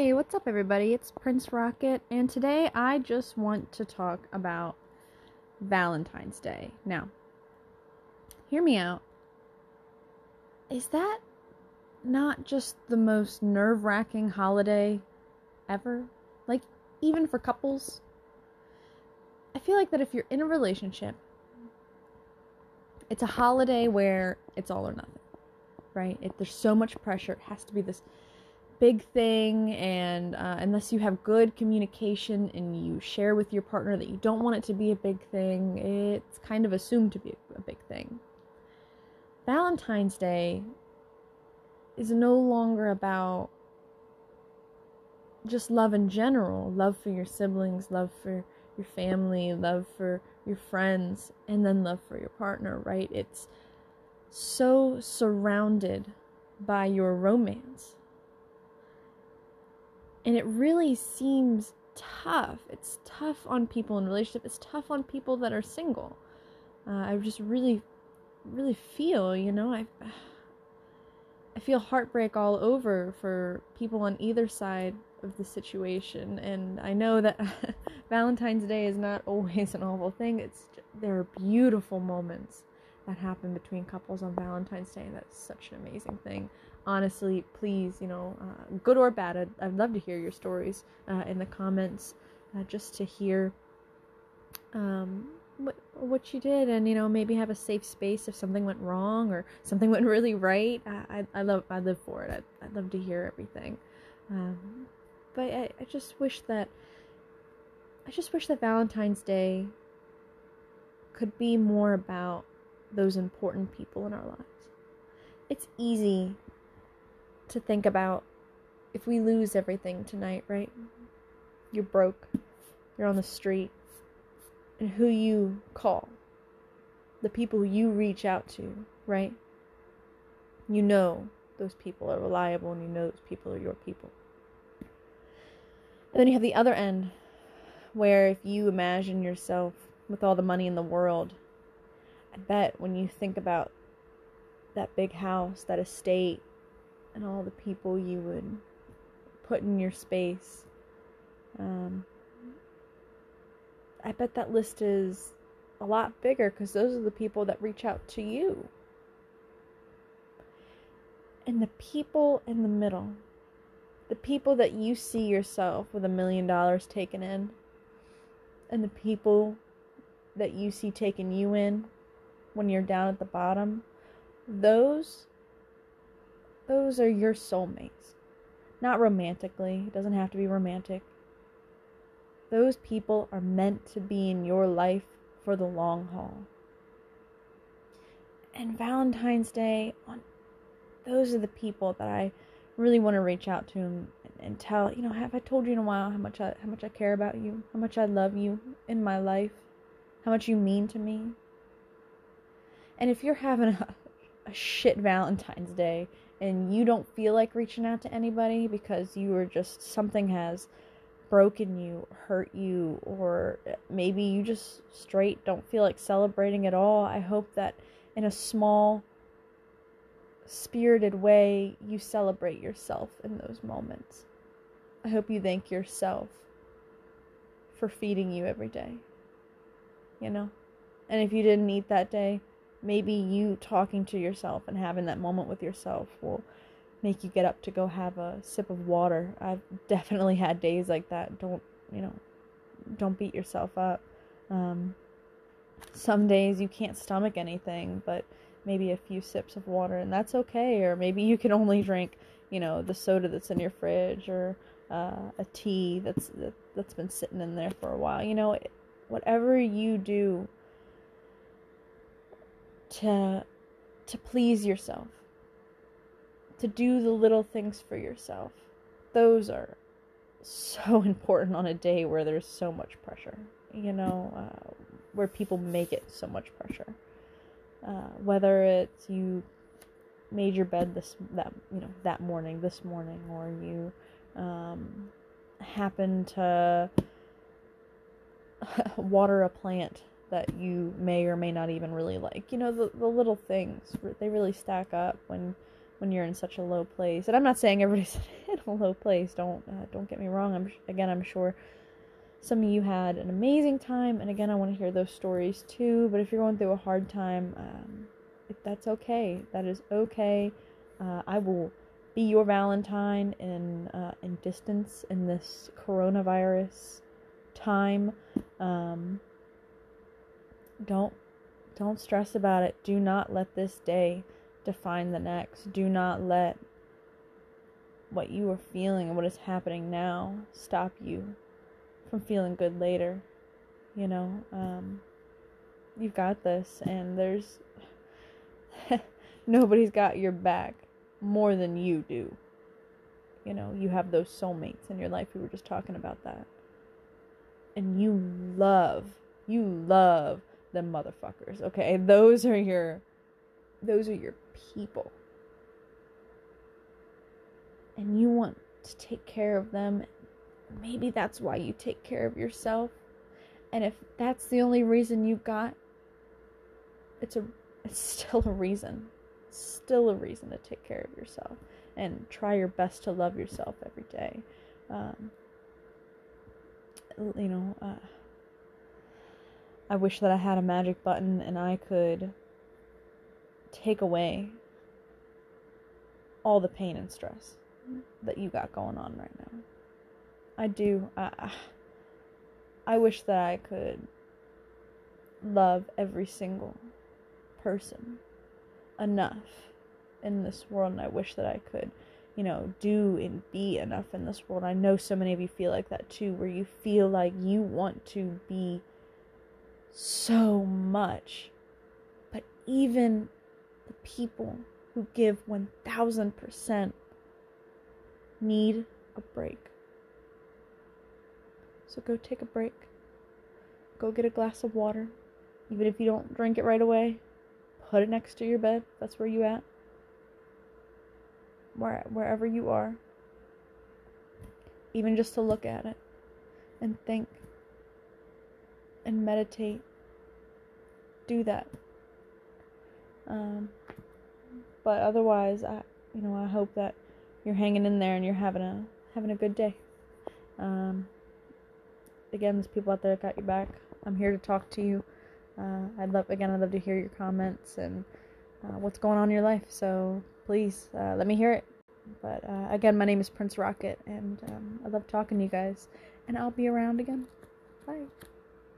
Hey, what's up, everybody? It's Prince Rocket, and today I just want to talk about Valentine's Day. Now, hear me out. Is that not just the most nerve wracking holiday ever? Like, even for couples? I feel like that if you're in a relationship, it's a holiday where it's all or nothing, right? If there's so much pressure. It has to be this big thing and uh, unless you have good communication and you share with your partner that you don't want it to be a big thing it's kind of assumed to be a big thing. Valentine's day is no longer about just love in general love for your siblings love for your family love for your friends and then love for your partner right? It's so surrounded by your romance and it really seems tough. It's tough on people in relationship. It's tough on people that are single. Uh, I just really, really feel, you know, I, I feel heartbreak all over for people on either side of the situation. And I know that Valentine's Day is not always an awful thing. It's there are beautiful moments that happen between couples on Valentine's Day. That's such an amazing thing honestly, please, you know, uh, good or bad, I'd, I'd, love to hear your stories uh, in the comments, uh, just to hear um, what what you did, and you know, maybe have a safe space if something went wrong or something went really right. I I, I love I live for it. I I'd love to hear everything, um, but I, I just wish that I just wish that Valentine's Day could be more about those important people in our lives. It's easy to think about if we lose everything tonight, right? You're broke, you're on the street, and who you call, the people you reach out to, right? You know those people are reliable and you know those people are your people. And then you have the other end where if you imagine yourself with all the money in the world, I bet when you think about that big house, that estate, and all the people you would put in your space. Um, I bet that list is a lot bigger because those are the people that reach out to you. And the people in the middle, the people that you see yourself with a million dollars taken in, and the people that you see taking you in when you're down at the bottom, those those are your soulmates. Not romantically, it doesn't have to be romantic. Those people are meant to be in your life for the long haul. And Valentine's Day, on those are the people that I really want to reach out to and, and tell, you know, have I told you in a while how much I how much I care about you, how much I love you in my life, how much you mean to me. And if you're having a, a shit Valentine's Day and you don't feel like reaching out to anybody because you are just something has broken you, hurt you, or maybe you just straight don't feel like celebrating at all, I hope that in a small, spirited way, you celebrate yourself in those moments. I hope you thank yourself for feeding you every day. You know? And if you didn't eat that day, maybe you talking to yourself and having that moment with yourself will make you get up to go have a sip of water. I've definitely had days like that. Don't, you know, don't beat yourself up. Um, some days you can't stomach anything, but maybe a few sips of water, and that's okay. Or maybe you can only drink, you know, the soda that's in your fridge or uh, a tea that's that, that's been sitting in there for a while. You know, whatever you do to to please yourself to do the little things for yourself. Those are so important on a day where there's so much pressure you know uh, where people make it so much pressure. Uh, whether it's you made your bed this that you know that morning this morning or you um, happen to water a plant that you may or may not even really like. You know, the, the little things, they really stack up when when you're in such a low place. And I'm not saying everybody's in a low place. Don't uh, don't get me wrong. I'm again, I'm sure some of you had an amazing time, and again, I want to hear those stories too. But if you're going through a hard time, um, that's okay. That is okay. Uh, I will be your Valentine in uh, in distance in this coronavirus time. Um, don't don't stress about it. Do not let this day define the next. Do not let what you are feeling and what is happening now stop you from feeling good later. You know, um, you've got this, and there's nobody's got your back more than you do. You know, you have those soulmates in your life. We were just talking about that. And you love, you love them motherfuckers. Okay, those are your, those are your people. And you want to take care of them. Maybe that's why you take care of yourself. And if that's the only reason you got, it's a, it's still a reason still a reason to take care of yourself and try your best to love yourself every day. Um, you know, uh, I wish that I had a magic button and I could take away all the pain and stress that you got going on right now. I do. I, I wish that I could love every single person enough in this world and I wish that I could, you know, do and be enough in this world. I know so many of you feel like that too, where you feel like you want to be so much. But even the people who give 1000% need a break. So go take a break. Go get a glass of water. Even if you don't drink it right away, put it next to your bed. That's where you at where, wherever you are, even just to look at it and think and meditate. Do that. Um, but otherwise, I, you know, I hope that you're hanging in there and you're having a having a good day. Um, again, there's people out there that got your back. I'm here to talk to you. Uh, I'd love again. I'd love to hear your comments and uh, what's going on in your life. So please uh, let me hear it. But uh, again, my name is Prince Rocket, and um, I love talking to you guys. And I'll be around again. Bye.